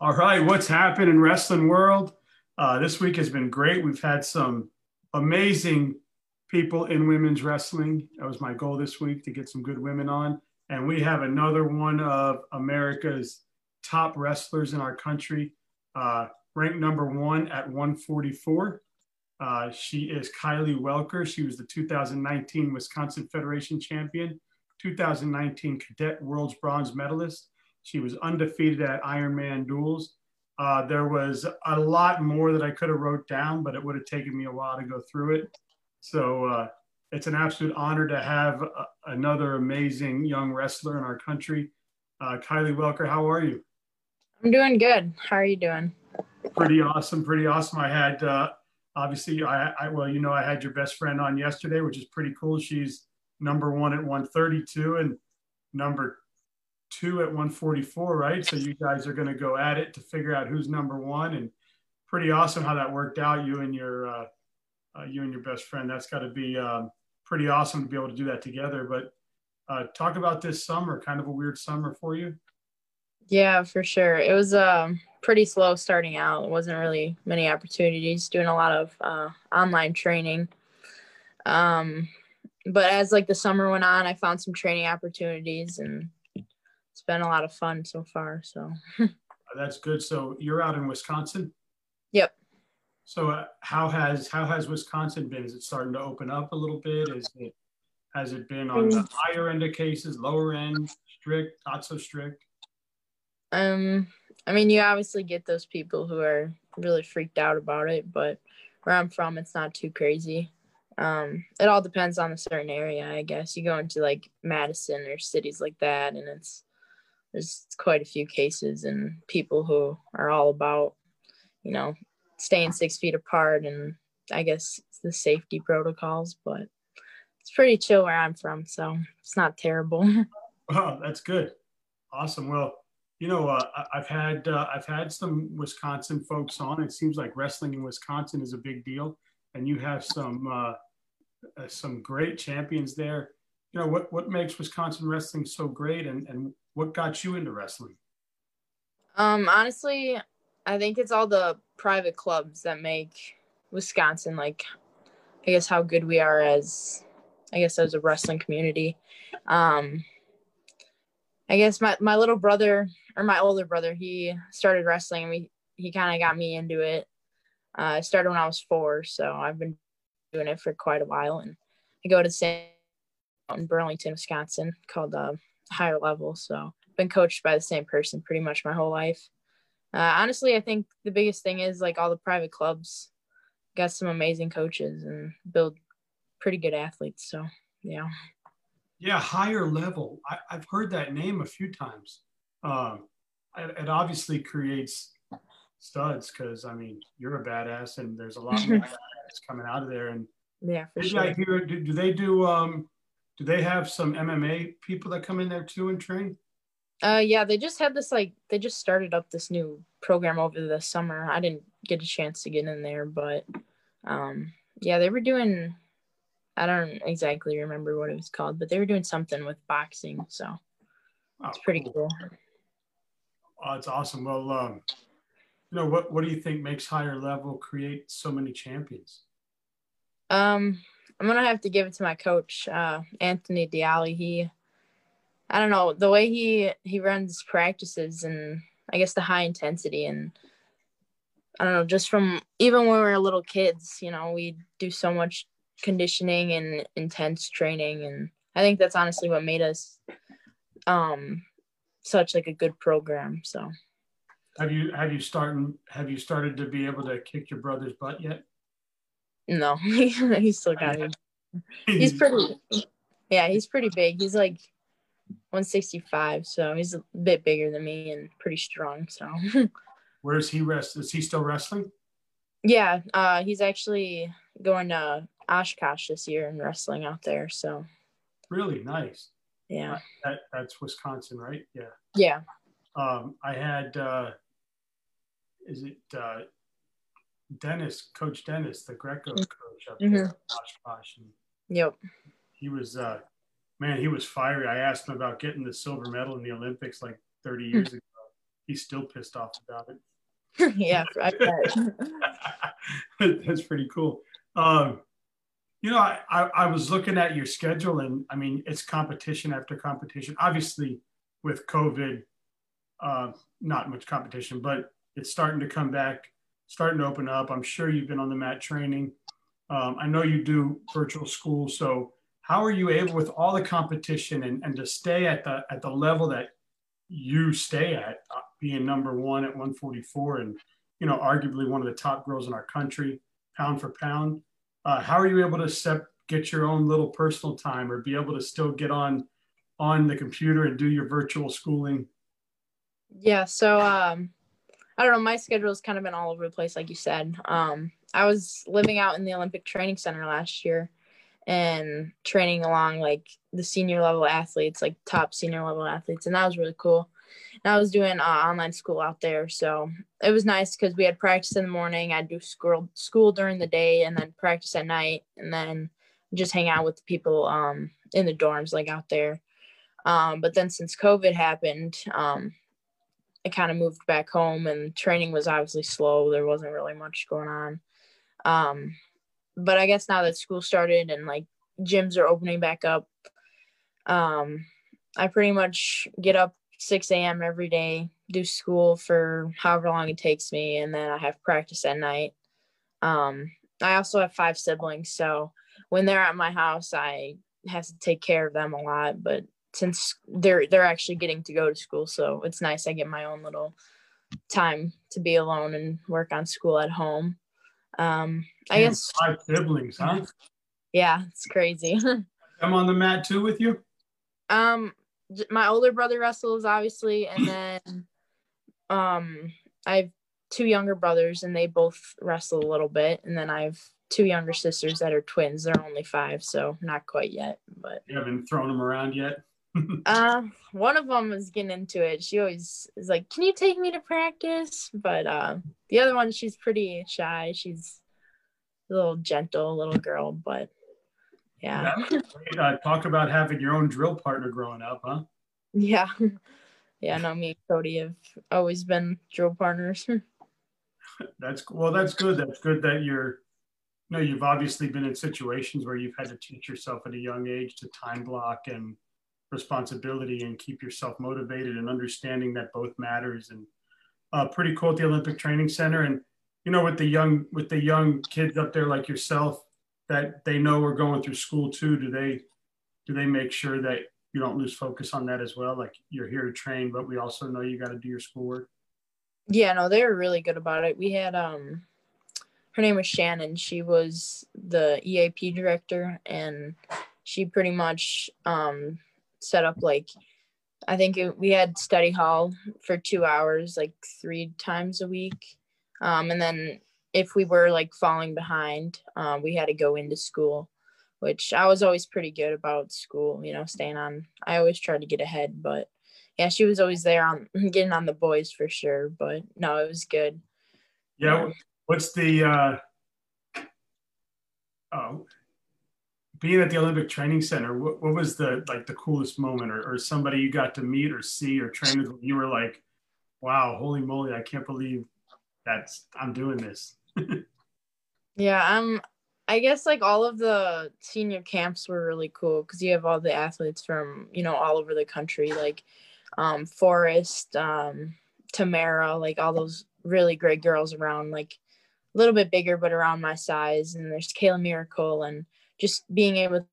All right, what's happened in wrestling world? Uh, this week has been great. We've had some amazing people in women's wrestling. That was my goal this week to get some good women on. And we have another one of America's top wrestlers in our country, uh, ranked number one at 144. Uh, she is Kylie Welker. She was the 2019 Wisconsin Federation champion, 2019 Cadet World's Bronze medalist. She was undefeated at Ironman duels. Uh, there was a lot more that I could have wrote down, but it would have taken me a while to go through it. So uh, it's an absolute honor to have a, another amazing young wrestler in our country. Uh, Kylie Welker, how are you? I'm doing good. How are you doing? Pretty awesome. Pretty awesome. I had uh, obviously, I, I well, you know, I had your best friend on yesterday, which is pretty cool. She's number one at 132 and number two at 144, right? So you guys are going to go at it to figure out who's number one, and pretty awesome how that worked out. You and your uh, uh, you and your best friend. That's got to be um, pretty awesome to be able to do that together. But uh, talk about this summer, kind of a weird summer for you. Yeah, for sure. It was um, pretty slow starting out. It wasn't really many opportunities. Doing a lot of uh, online training. Um, but as like the summer went on, I found some training opportunities and been a lot of fun so far. So that's good. So you're out in Wisconsin. Yep. So uh, how has how has Wisconsin been? Is it starting to open up a little bit? Is it has it been on the mm. higher end of cases, lower end, strict, not so strict? Um, I mean, you obviously get those people who are really freaked out about it, but where I'm from, it's not too crazy. Um, it all depends on a certain area, I guess. You go into like Madison or cities like that, and it's there's quite a few cases and people who are all about, you know, staying six feet apart and I guess the safety protocols, but it's pretty chill where I'm from, so it's not terrible. oh, that's good. Awesome. Well, you know, uh, I've had uh, I've had some Wisconsin folks on. It seems like wrestling in Wisconsin is a big deal, and you have some uh, uh some great champions there. You know, what what makes Wisconsin wrestling so great, and and what got you into wrestling? Um, honestly, I think it's all the private clubs that make Wisconsin like I guess how good we are as I guess as a wrestling community. Um I guess my, my little brother or my older brother, he started wrestling. We he kind of got me into it. Uh, I started when I was four, so I've been doing it for quite a while. And I go to St. in Burlington, Wisconsin, called uh, higher level. So I've been coached by the same person pretty much my whole life. Uh, honestly, I think the biggest thing is like all the private clubs got some amazing coaches and build pretty good athletes. So yeah. Yeah, higher level. I, have heard that name a few times. Um, it, it obviously creates studs because I mean you're a badass and there's a lot of more coming out of there. And yeah, for sure. I hear, do, do they do um, do they have some MMA people that come in there too and train? Uh, yeah, they just had this like they just started up this new program over the summer. I didn't get a chance to get in there, but um, yeah, they were doing. I don't exactly remember what it was called, but they were doing something with boxing, so oh, it's pretty cool. cool. Oh, it's awesome. Well, um, you know what? What do you think makes higher level create so many champions? Um, I'm gonna have to give it to my coach, uh, Anthony Diali. He, I don't know, the way he he runs practices and I guess the high intensity and I don't know, just from even when we were little kids, you know, we do so much conditioning and intense training, and I think that's honestly what made us um such like a good program. So. Have you have you started have you started to be able to kick your brother's butt yet? No, he's still got it. He's pretty. Yeah, he's pretty big. He's like 165, so he's a bit bigger than me and pretty strong. So. Where's he rest? Is he still wrestling? Yeah, uh, he's actually going to Oshkosh this year and wrestling out there. So. Really nice. Yeah. That, that's Wisconsin, right? Yeah. Yeah. Um, I had. Uh, is it uh, Dennis, Coach Dennis, the Greco mm-hmm. coach up mm-hmm. there, Oshkosh. Yep. He was, uh, man, he was fiery. I asked him about getting the silver medal in the Olympics like 30 years mm-hmm. ago. he's still pissed off about it. yeah, I bet. That's pretty cool. Um, you know, I, I, I, was looking at your schedule, and I mean, it's competition after competition. Obviously, with COVID, uh, not much competition, but it's starting to come back, starting to open up. I'm sure you've been on the mat training. Um, I know you do virtual school, so how are you able with all the competition and, and to stay at the at the level that you stay at uh, being number one at 144 and you know arguably one of the top girls in our country pound for pound uh, how are you able to set, get your own little personal time or be able to still get on on the computer and do your virtual schooling yeah so um i don't know my schedule has kind of been all over the place like you said um i was living out in the olympic training center last year and training along like the senior level athletes, like top senior level athletes, and that was really cool. And I was doing uh, online school out there, so it was nice because we had practice in the morning. I'd do school school during the day, and then practice at night, and then just hang out with the people um, in the dorms, like out there. Um, but then since COVID happened, um, I kind of moved back home, and training was obviously slow. There wasn't really much going on. Um, but I guess now that school started and like gyms are opening back up, um, I pretty much get up 6 a.m. every day, do school for however long it takes me, and then I have practice at night. Um, I also have five siblings, so when they're at my house, I have to take care of them a lot. But since they're they're actually getting to go to school, so it's nice I get my own little time to be alone and work on school at home. Um, I guess five siblings, huh? Yeah, it's crazy. I'm on the mat too with you. Um, my older brother wrestles obviously, and then um, I have two younger brothers, and they both wrestle a little bit, and then I have two younger sisters that are twins. They're only five, so not quite yet, but you haven't thrown them around yet. uh, one of them is getting into it. She always is like, "Can you take me to practice?" But uh, the other one, she's pretty shy. She's a little gentle little girl, but yeah. uh, talk about having your own drill partner growing up, huh? Yeah, yeah. No, me and Cody have always been drill partners. that's well. That's good. That's good that you're. You know, you've obviously been in situations where you've had to teach yourself at a young age to time block and responsibility and keep yourself motivated and understanding that both matters and uh, pretty cool at the Olympic Training Center. And you know with the young with the young kids up there like yourself that they know we're going through school too do they do they make sure that you don't lose focus on that as well? Like you're here to train but we also know you got to do your schoolwork. Yeah no they were really good about it. We had um her name was shannon. She was the eap director and she pretty much um set up like I think it, we had study hall for two hours, like three times a week. Um, and then if we were like falling behind, um, we had to go into school, which I was always pretty good about school, you know, staying on. I always tried to get ahead, but yeah, she was always there on getting on the boys for sure. But no, it was good. Yeah. What's the, uh, oh, being at the Olympic Training Center, what, what was the like the coolest moment, or, or somebody you got to meet or see or train with? You were like, "Wow, holy moly! I can't believe that's I'm doing this." yeah, um, I guess like all of the senior camps were really cool because you have all the athletes from you know all over the country, like um, Forrest, um, Tamara, like all those really great girls around, like a little bit bigger but around my size, and there's Kayla Miracle and just being able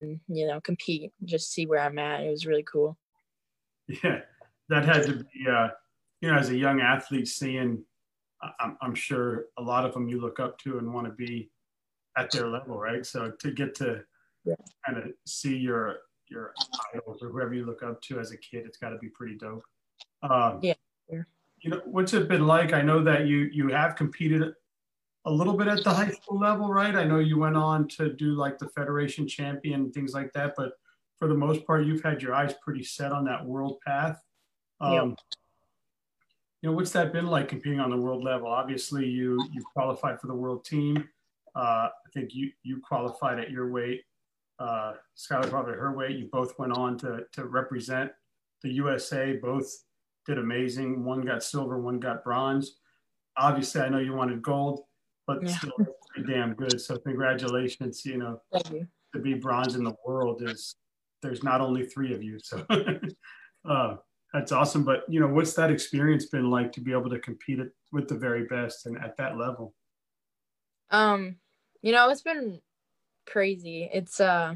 to, you know, compete, just see where I'm at. It was really cool. Yeah, that had to be, uh, you know, as a young athlete, seeing, I'm, I'm sure a lot of them you look up to and want to be at their level, right? So to get to yeah. kind of see your your idols or whoever you look up to as a kid, it's got to be pretty dope. Um, yeah. yeah. You know, what's it been like? I know that you you have competed a little bit at the high school level, right? I know you went on to do like the Federation champion, things like that, but for the most part, you've had your eyes pretty set on that world path. Um, yep. You know, what's that been like competing on the world level? Obviously, you you qualified for the world team. Uh, I think you you qualified at your weight. Uh, Skylar qualified at her weight. You both went on to to represent the USA, both did amazing. One got silver, one got bronze. Obviously, I know you wanted gold, but yeah. still pretty damn good. So congratulations. You know, you. to be bronze in the world is there's not only three of you. So uh, that's awesome. But you know, what's that experience been like to be able to compete with the very best and at that level? Um, you know, it's been crazy. It's uh,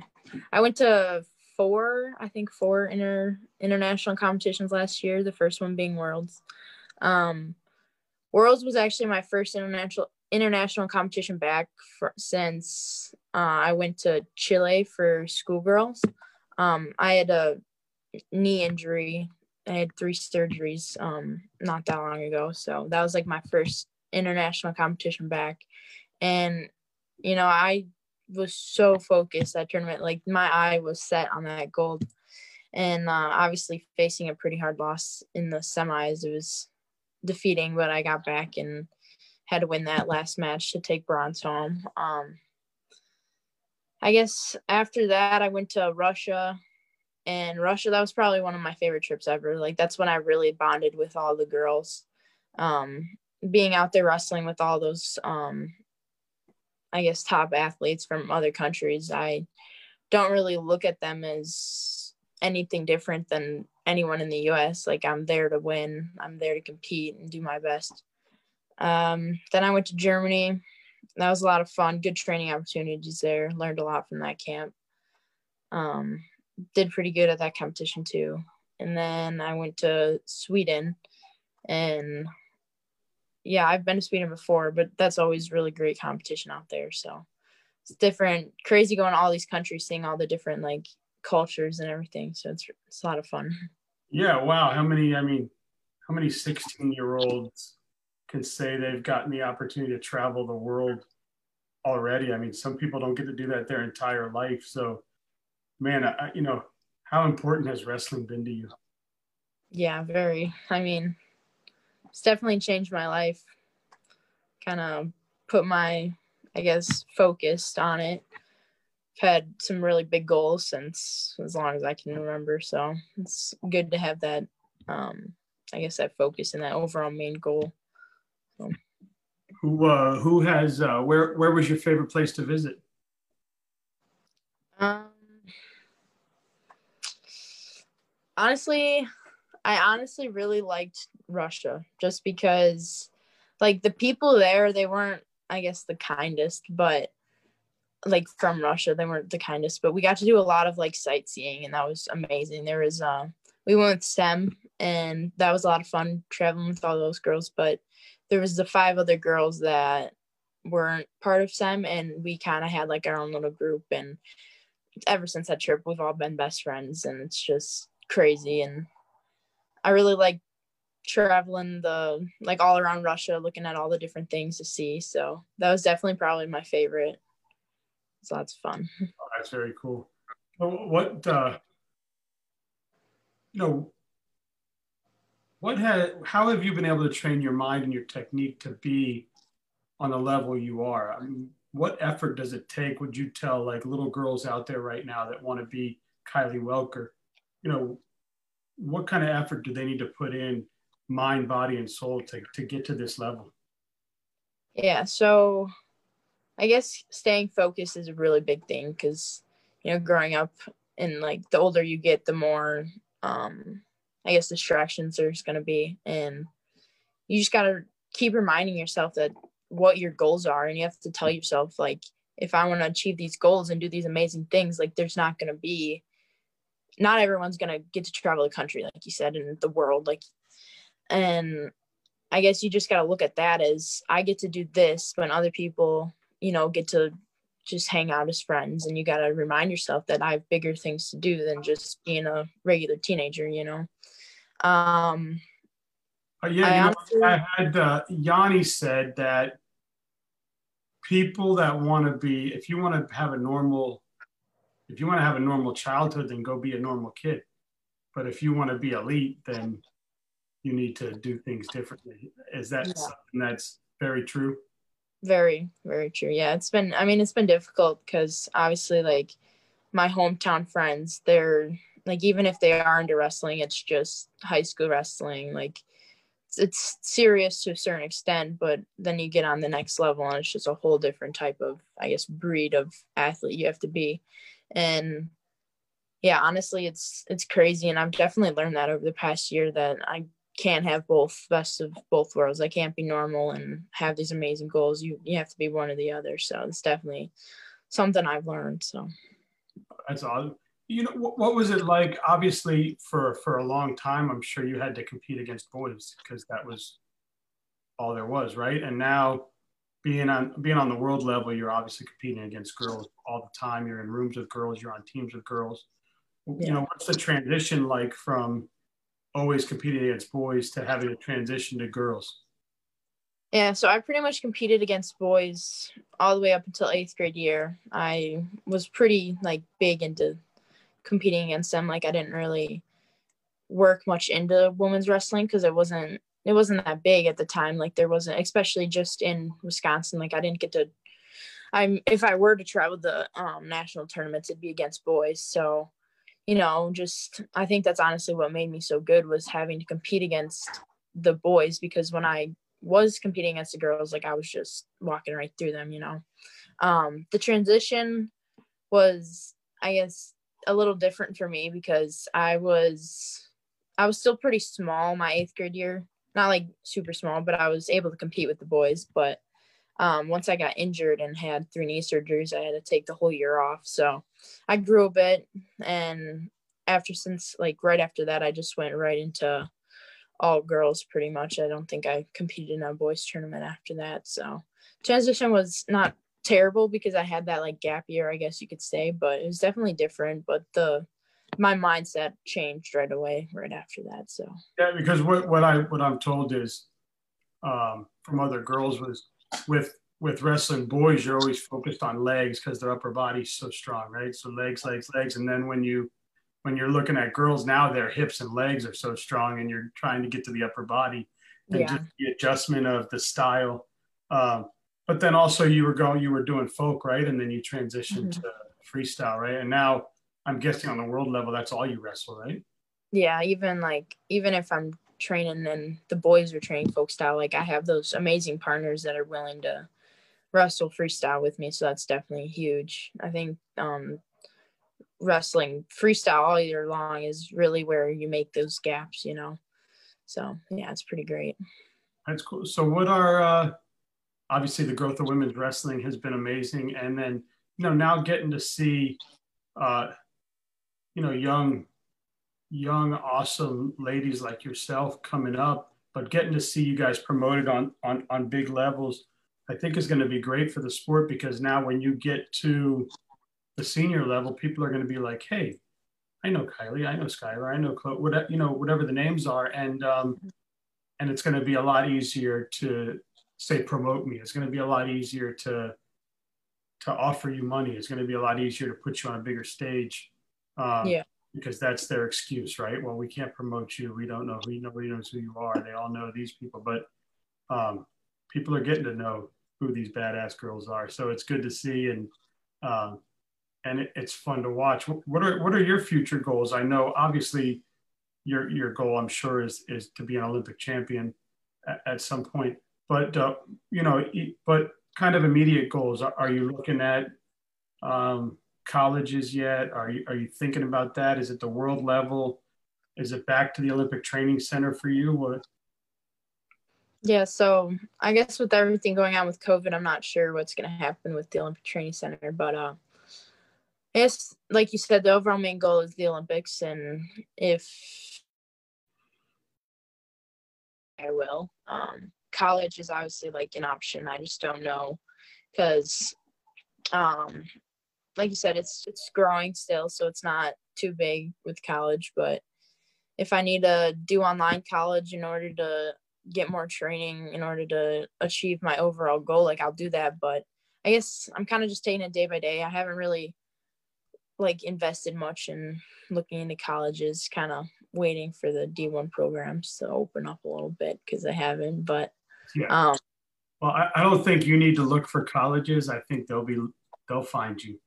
I went to four, I think four inter international competitions last year. The first one being Worlds. Um, Worlds was actually my first international international competition back for, since uh, I went to Chile for schoolgirls. Um, I had a knee injury. I had three surgeries um, not that long ago, so that was like my first international competition back. And you know, I was so focused that tournament. Like my eye was set on that gold. And uh, obviously facing a pretty hard loss in the semis, it was defeating, but I got back and had to win that last match to take bronze home. Um, I guess after that, I went to Russia. And Russia, that was probably one of my favorite trips ever. Like, that's when I really bonded with all the girls. Um, being out there wrestling with all those um, I guess, top athletes from other countries, I don't really look at them as anything different than anyone in the US. Like, I'm there to win, I'm there to compete and do my best. Um, then I went to Germany. That was a lot of fun, good training opportunities there. Learned a lot from that camp. Um, did pretty good at that competition too. And then I went to Sweden and yeah, I've been to Sweden before, but that's always really great competition out there. So it's different, crazy going to all these countries, seeing all the different like cultures and everything. So it's it's a lot of fun. Yeah, wow. How many? I mean, how many 16 year olds can say they've gotten the opportunity to travel the world already? I mean, some people don't get to do that their entire life. So, man, I, you know, how important has wrestling been to you? Yeah, very. I mean, it's definitely changed my life. Kind of put my, I guess, focus on it. I've had some really big goals since as long as I can remember. So it's good to have that, um, I guess, that focus and that overall main goal. Who uh, who has uh, where where was your favorite place to visit? Um, honestly, I honestly really liked Russia just because like the people there they weren't I guess the kindest but like from Russia they weren't the kindest but we got to do a lot of like sightseeing and that was amazing there was uh we went with Sem and that was a lot of fun traveling with all those girls but there was the five other girls that weren't part of Sem and we kind of had like our own little group and ever since that trip we've all been best friends and it's just crazy and I really like traveling the like all around Russia, looking at all the different things to see. So that was definitely probably my favorite. So that's fun. Oh, that's very cool. What uh, you know? What had? How have you been able to train your mind and your technique to be on the level you are? I mean, what effort does it take? Would you tell like little girls out there right now that want to be Kylie Welker? You know, what kind of effort do they need to put in mind body and soul to, to get to this level yeah so i guess staying focused is a really big thing because you know growing up and like the older you get the more um i guess distractions there's going to be and you just got to keep reminding yourself that what your goals are and you have to tell yourself like if i want to achieve these goals and do these amazing things like there's not going to be not everyone's gonna get to travel the country like you said in the world like and i guess you just got to look at that as i get to do this when other people you know get to just hang out as friends and you got to remind yourself that i have bigger things to do than just being a regular teenager you know um uh, yeah I, honestly, know, I had uh, Yianni said that people that want to be if you want to have a normal if you want to have a normal childhood, then go be a normal kid. But if you want to be elite, then you need to do things differently. Is that yeah. something that's very true? Very, very true. Yeah, it's been. I mean, it's been difficult because obviously, like my hometown friends, they're like even if they are into wrestling, it's just high school wrestling. Like it's, it's serious to a certain extent, but then you get on the next level and it's just a whole different type of, I guess, breed of athlete you have to be. And yeah, honestly, it's it's crazy, and I've definitely learned that over the past year that I can't have both best of both worlds. I can't be normal and have these amazing goals. You you have to be one or the other. So it's definitely something I've learned. So that's awesome. You know what, what was it like? Obviously, for for a long time, I'm sure you had to compete against boys because that was all there was, right? And now being on being on the world level, you're obviously competing against girls all the time. You're in rooms with girls. You're on teams with girls. Yeah. You know, what's the transition like from always competing against boys to having a transition to girls? Yeah, so I pretty much competed against boys all the way up until eighth grade year. I was pretty like big into competing against them. Like I didn't really work much into women's wrestling because it wasn't it wasn't that big at the time. Like there wasn't, especially just in Wisconsin. Like I didn't get to. I'm if I were to travel the um, national tournaments, it'd be against boys. So you know, just I think that's honestly what made me so good was having to compete against the boys because when I was competing against the girls, like I was just walking right through them, you know. Um, the transition was, I guess, a little different for me because I was I was still pretty small my eighth grade year. Not like super small, but I was able to compete with the boys. But um, once I got injured and had three knee surgeries, I had to take the whole year off. So I grew a bit, and after since like right after that, I just went right into all girls pretty much. I don't think I competed in a boys tournament after that. So transition was not terrible because I had that like gap year, I guess you could say, but it was definitely different. But the my mindset changed right away right after that. So yeah, because what, what I what I'm told is um, from other girls was with with wrestling boys, you're always focused on legs because their upper body's so strong, right? So legs, legs, legs, and then when you when you're looking at girls now, their hips and legs are so strong, and you're trying to get to the upper body and yeah. just the adjustment of the style. Um, but then also you were going, you were doing folk, right? And then you transitioned mm-hmm. to freestyle, right? And now I'm guessing on the world level, that's all you wrestle, right? Yeah, even like even if I'm training and the boys are training folk style. Like I have those amazing partners that are willing to wrestle freestyle with me. So that's definitely huge. I think um, wrestling freestyle all year long is really where you make those gaps, you know. So yeah, it's pretty great. That's cool. So what are uh, obviously the growth of women's wrestling has been amazing, and then you know now getting to see uh, you know young young, awesome ladies like yourself coming up, but getting to see you guys promoted on on on big levels, I think is going to be great for the sport because now when you get to the senior level, people are going to be like, hey, I know Kylie, I know Skylar, I know Chloe, whatever you know, whatever the names are, and um, and it's going to be a lot easier to say promote me. It's going to be a lot easier to to offer you money. It's going to be a lot easier to put you on a bigger stage. Um, yeah because that's their excuse, right? Well, we can't promote you. We don't know who nobody knows who you are. They all know these people, but um, people are getting to know who these badass girls are. So it's good to see and um, and it, it's fun to watch. What are what are your future goals? I know obviously your your goal, I'm sure, is is to be an Olympic champion at, at some point. But uh, you know, but kind of immediate goals. Are, are you looking at um, colleges yet? Are you, are you thinking about that? Is it the world level? Is it back to the Olympic Training Center for you? What? Yeah, so I guess with everything going on with COVID, I'm not sure what's going to happen with the Olympic Training Center, but uh, I like you said, the overall main goal is the Olympics, and if I will, um, college is obviously like an option. I just don't know because um, like you said, it's it's growing still, so it's not too big with college. But if I need to do online college in order to get more training, in order to achieve my overall goal, like I'll do that. But I guess I'm kind of just taking it day by day. I haven't really like invested much in looking into colleges, kind of waiting for the D1 programs to open up a little bit because I haven't. But yeah. um, well, I, I don't think you need to look for colleges. I think they'll be they'll find you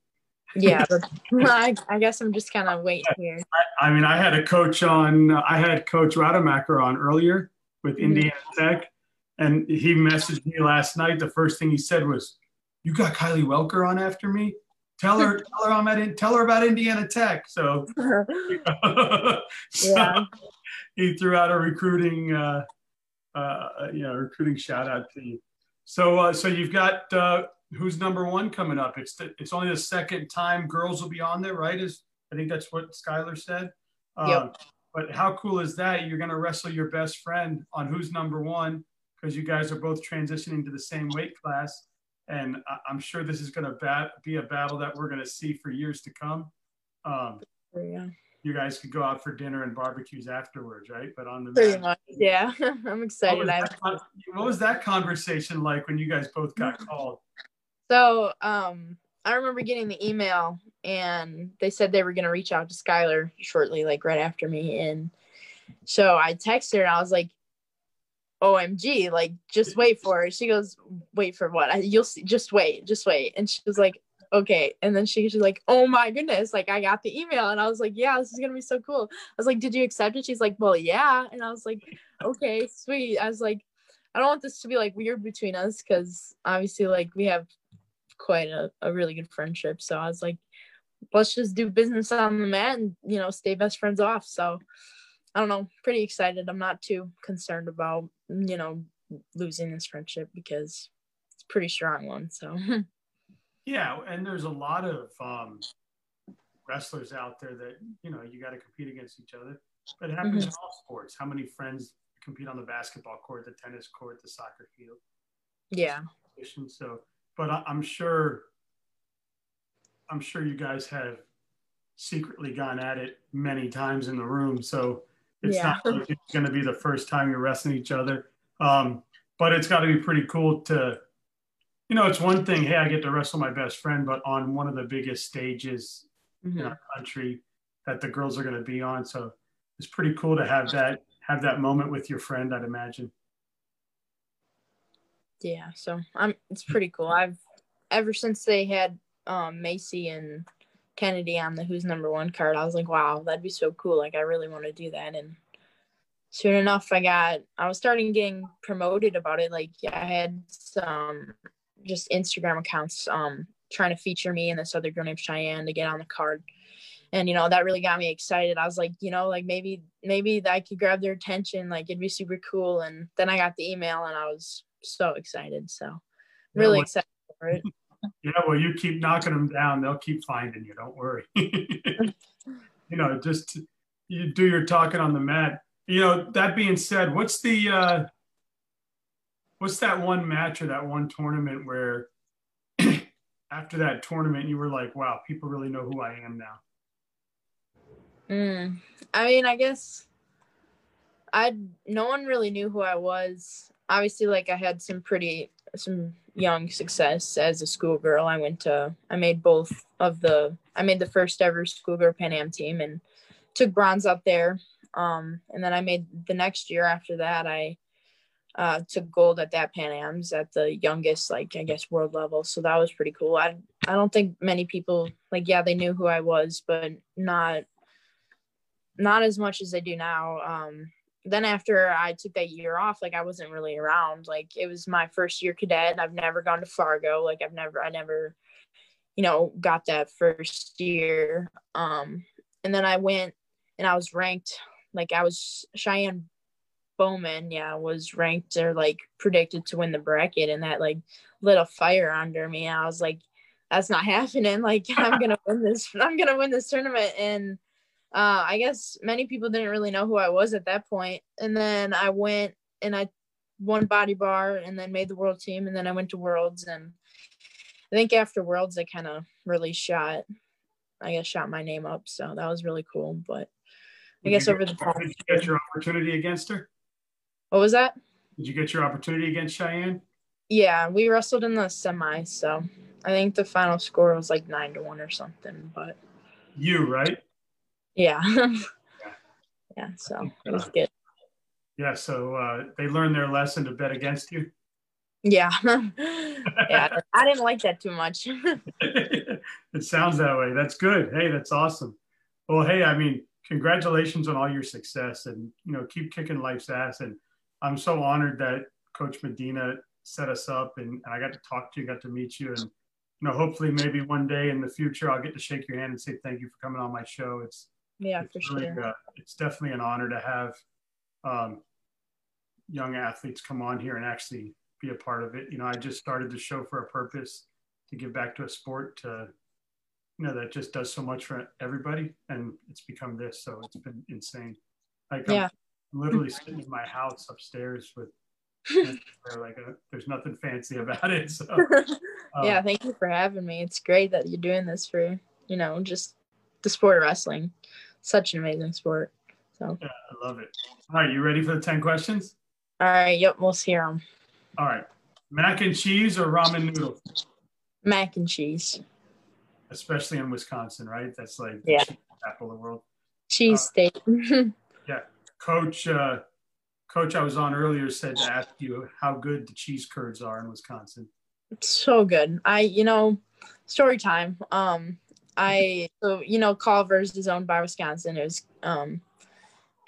Yeah, I, I guess I'm just kind of waiting here. I, I, mean, I had a coach on. I had Coach Rademacher on earlier with mm-hmm. Indiana Tech, and he messaged me last night. The first thing he said was, "You got Kylie Welker on after me." Tell her, tell her I'm at, tell her about Indiana Tech. So, so yeah. he threw out a recruiting, uh, uh, you know, recruiting shout out to you. So, uh, so you've got uh, who's number one coming up? It's the, it's only the second time girls will be on there, right? Is I think that's what Skylar said. Um, yep. But how cool is that? You're going to wrestle your best friend on who's number one because you guys are both transitioning to the same weight class, and I, am sure this is going to bat, be a battle that we're going to see for years to come. Um, yeah. You guys could go out for dinner and barbecues afterwards, right? But on the pretty much, yeah. I'm excited. What was, that, what was that conversation like when you guys both got called? So um, I remember getting the email and they said they were going to reach out to Skylar shortly, like right after me. And so I texted her and I was like, OMG, like just wait for it. She goes, wait for what? I, you'll see, just wait, just wait. And she was like, okay. And then she, she's like, oh my goodness, like I got the email. And I was like, yeah, this is going to be so cool. I was like, did you accept it? She's like, well, yeah. And I was like, okay, sweet. I was like, I don't want this to be like weird between us because obviously, like, we have quite a, a really good friendship. So I was like, let's just do business on the mat and, you know, stay best friends off. So I don't know, pretty excited. I'm not too concerned about, you know, losing this friendship because it's pretty strong one. So yeah, and there's a lot of um wrestlers out there that, you know, you got to compete against each other. But it happens mm-hmm. in all sports. How many friends compete on the basketball court, the tennis court, the soccer field? Yeah. So but I, I'm sure I'm sure you guys have secretly gone at it many times in the room. So it's yeah. not like it's going to be the first time you're wrestling each other. Um, but it's got to be pretty cool to, you know, it's one thing, hey, I get to wrestle my best friend, but on one of the biggest stages mm-hmm. in our country that the girls are going to be on. So it's pretty cool to have that have that moment with your friend, I'd imagine. Yeah so i'm it's pretty cool. I've ever since they had um macy and kennedy on the who's number one card i was like wow that'd be so cool. Like i really want to do that. And soon enough i got i was starting getting promoted about it. Like yeah, i had some just instagram accounts um trying to feature me and this other girl named cheyenne to get on the card and you know that really got me excited i was like you know like maybe maybe i could grab their attention like it'd be super cool and then i got the email and i was so excited. So really yeah, excited for it. Yeah, well, you keep knocking them down, they'll keep finding you. Don't worry. you know, just you do your talking on the mat. You know, that being said, what's the uh what's that one match or that one tournament where after that tournament you were like, wow, people really know who I am now? Mm, I mean, I guess I no one really knew who I was obviously like I had some pretty some young success as a schoolgirl. I went to I made both of the I made the first ever schoolgirl Pan Am team and took bronze up there. Um, and then I made the next year after that I uh, took gold at that Pan Am's at the youngest like I guess world level. So that was pretty cool. I I don't think many people like yeah they knew who I was, but not not as much as they do now. Um, then after I took that year off, like I wasn't really around. Like it was my first year cadet. I've never gone to Fargo. Like I've never, I never, you know, got that first year. Um, and then I went and I was ranked. Like I was Cheyenne Bowman, yeah, was ranked or like predicted to win the bracket, and that like lit a fire under me. I was like, that's not happening. Like I'm gonna win this. I'm gonna win this tournament and uh, I guess many people didn't really know who I was at that point. And then I went and I won body bar and then made the world team. And then I went to worlds. And I think after worlds, I kind of really shot, I guess, shot my name up. So that was really cool. But I guess over the Did you get your opportunity against her? What was that? Did you get your opportunity against Cheyenne? Yeah, we wrestled in the semi. So I think the final score was like nine to one or something. But you, right? Yeah. yeah. So it was good. Yeah. So uh, they learned their lesson to bet against you. Yeah. yeah. I didn't like that too much. it sounds that way. That's good. Hey, that's awesome. Well, hey, I mean, congratulations on all your success and, you know, keep kicking life's ass. And I'm so honored that Coach Medina set us up and, and I got to talk to you, got to meet you. And, you know, hopefully maybe one day in the future, I'll get to shake your hand and say thank you for coming on my show. It's, yeah, it's for really, sure. Uh, it's definitely an honor to have um, young athletes come on here and actually be a part of it. You know, I just started the show for a purpose to give back to a sport to, you know, that just does so much for everybody. And it's become this. So it's been insane. Like, yeah. I'm literally sitting in my house upstairs with, like, a, there's nothing fancy about it. So, uh, yeah, thank you for having me. It's great that you're doing this for, you know, just the sport of wrestling. Such an amazing sport. So, yeah, I love it. All right, you ready for the 10 questions? All right, yep, we'll hear them. All right. Mac and cheese or ramen noodles? Mac and cheese. Especially in Wisconsin, right? That's like yeah. the capital of the world. Cheese uh, state. Coach uh, Coach I was on earlier said to ask you how good the cheese curds are in Wisconsin. It's so good. I you know, story time. Um I so you know Culver's is owned by Wisconsin. It was um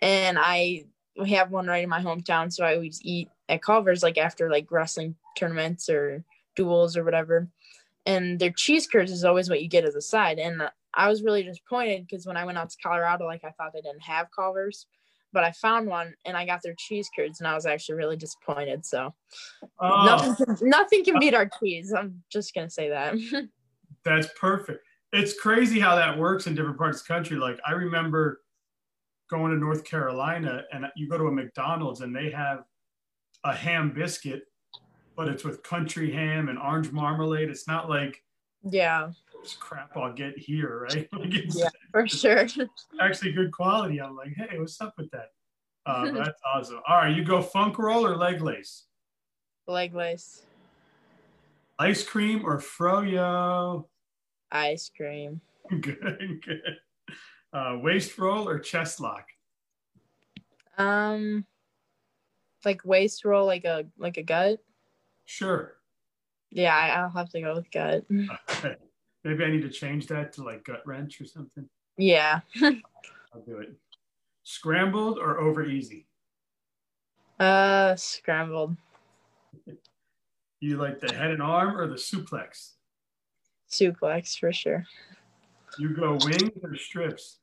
and I we have one right in my hometown, so I always eat at Culver's like after like wrestling tournaments or duels or whatever. And their cheese curds is always what you get as a side. And I was really disappointed because when I went out to Colorado, like I thought they didn't have Culver's, but I found one and I got their cheese curds and I was actually really disappointed. So oh. nothing, can, nothing can beat our cheese. I'm just gonna say that. That's perfect. It's crazy how that works in different parts of the country. Like I remember going to North Carolina and you go to a McDonald's and they have a ham biscuit, but it's with country ham and orange marmalade. It's not like yeah, crap I'll get here, right? Like yeah, for sure. actually good quality. I'm like, hey, what's up with that? Uh, that's awesome. All right, you go funk roll or leg lace? Leg lace. Ice cream or froyo? Ice cream. Good, good. Uh, waist roll or chest lock? Um, like waist roll, like a like a gut. Sure. Yeah, I'll have to go with gut. Okay. Maybe I need to change that to like gut wrench or something. Yeah. I'll do it. Scrambled or over easy? Uh, scrambled. You like the head and arm or the suplex? Suplex for sure. You go wings or strips?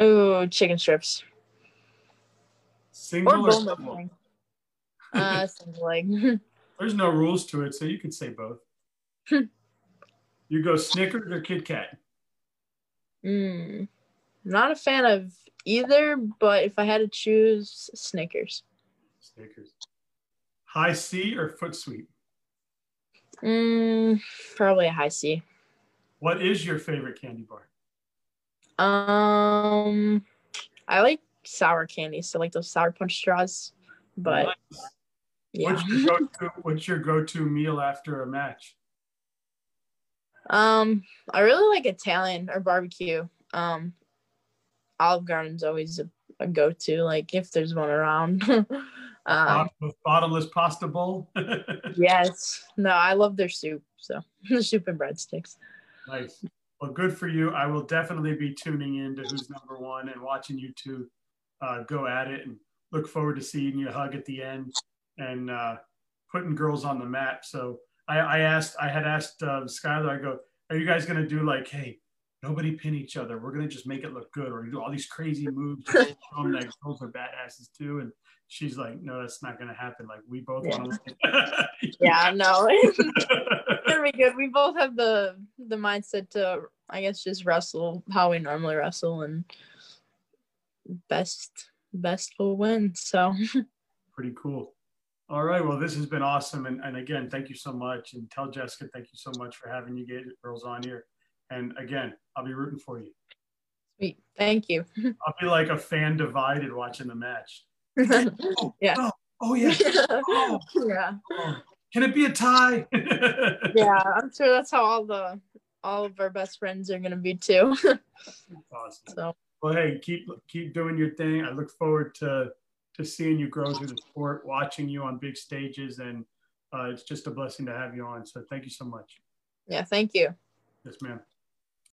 Ooh, chicken strips. Single or, or double? Uh, single leg. There's no rules to it, so you can say both. you go Snickers or Kit Kat? Mm, not a fan of either, but if I had to choose, Snickers. Snickers. High C or foot sweep? Mm, probably a high C. What is your favorite candy bar? Um, I like sour candy, so like those sour punch straws. But nice. yeah. What's your, go-to, what's your go-to meal after a match? Um, I really like Italian or barbecue. Um, Olive Garden's always a, a go-to. Like if there's one around. um, bottomless pasta bowl. yes. No, I love their soup. So the soup and breadsticks. Nice. Well, good for you. I will definitely be tuning in to who's number one and watching you two uh, go at it and look forward to seeing you hug at the end and uh, putting girls on the map. So I, I asked, I had asked uh, Skylar, I go, are you guys going to do like, hey, nobody pin each other. We're going to just make it look good or do all these crazy moves. showing that girls are badasses too. And she's like, no, that's not going to happen. Like we both yeah. want to. yeah, no, it's gonna be good. We both have the the mindset to, I guess, just wrestle how we normally wrestle, and best best will win. So pretty cool. All right. Well, this has been awesome. And, and again, thank you so much. And tell Jessica, thank you so much for having you get girls on here. And again, I'll be rooting for you. Sweet. Thank you. I'll be like a fan divided watching the match. oh, yeah. Oh, oh yeah. Oh, yeah. Oh. Can it be a tie? yeah, I'm sure that's how all the all of our best friends are gonna be too. awesome. So well, hey, keep keep doing your thing. I look forward to to seeing you grow through the sport, watching you on big stages, and uh, it's just a blessing to have you on. So thank you so much. Yeah, thank you. Yes, ma'am.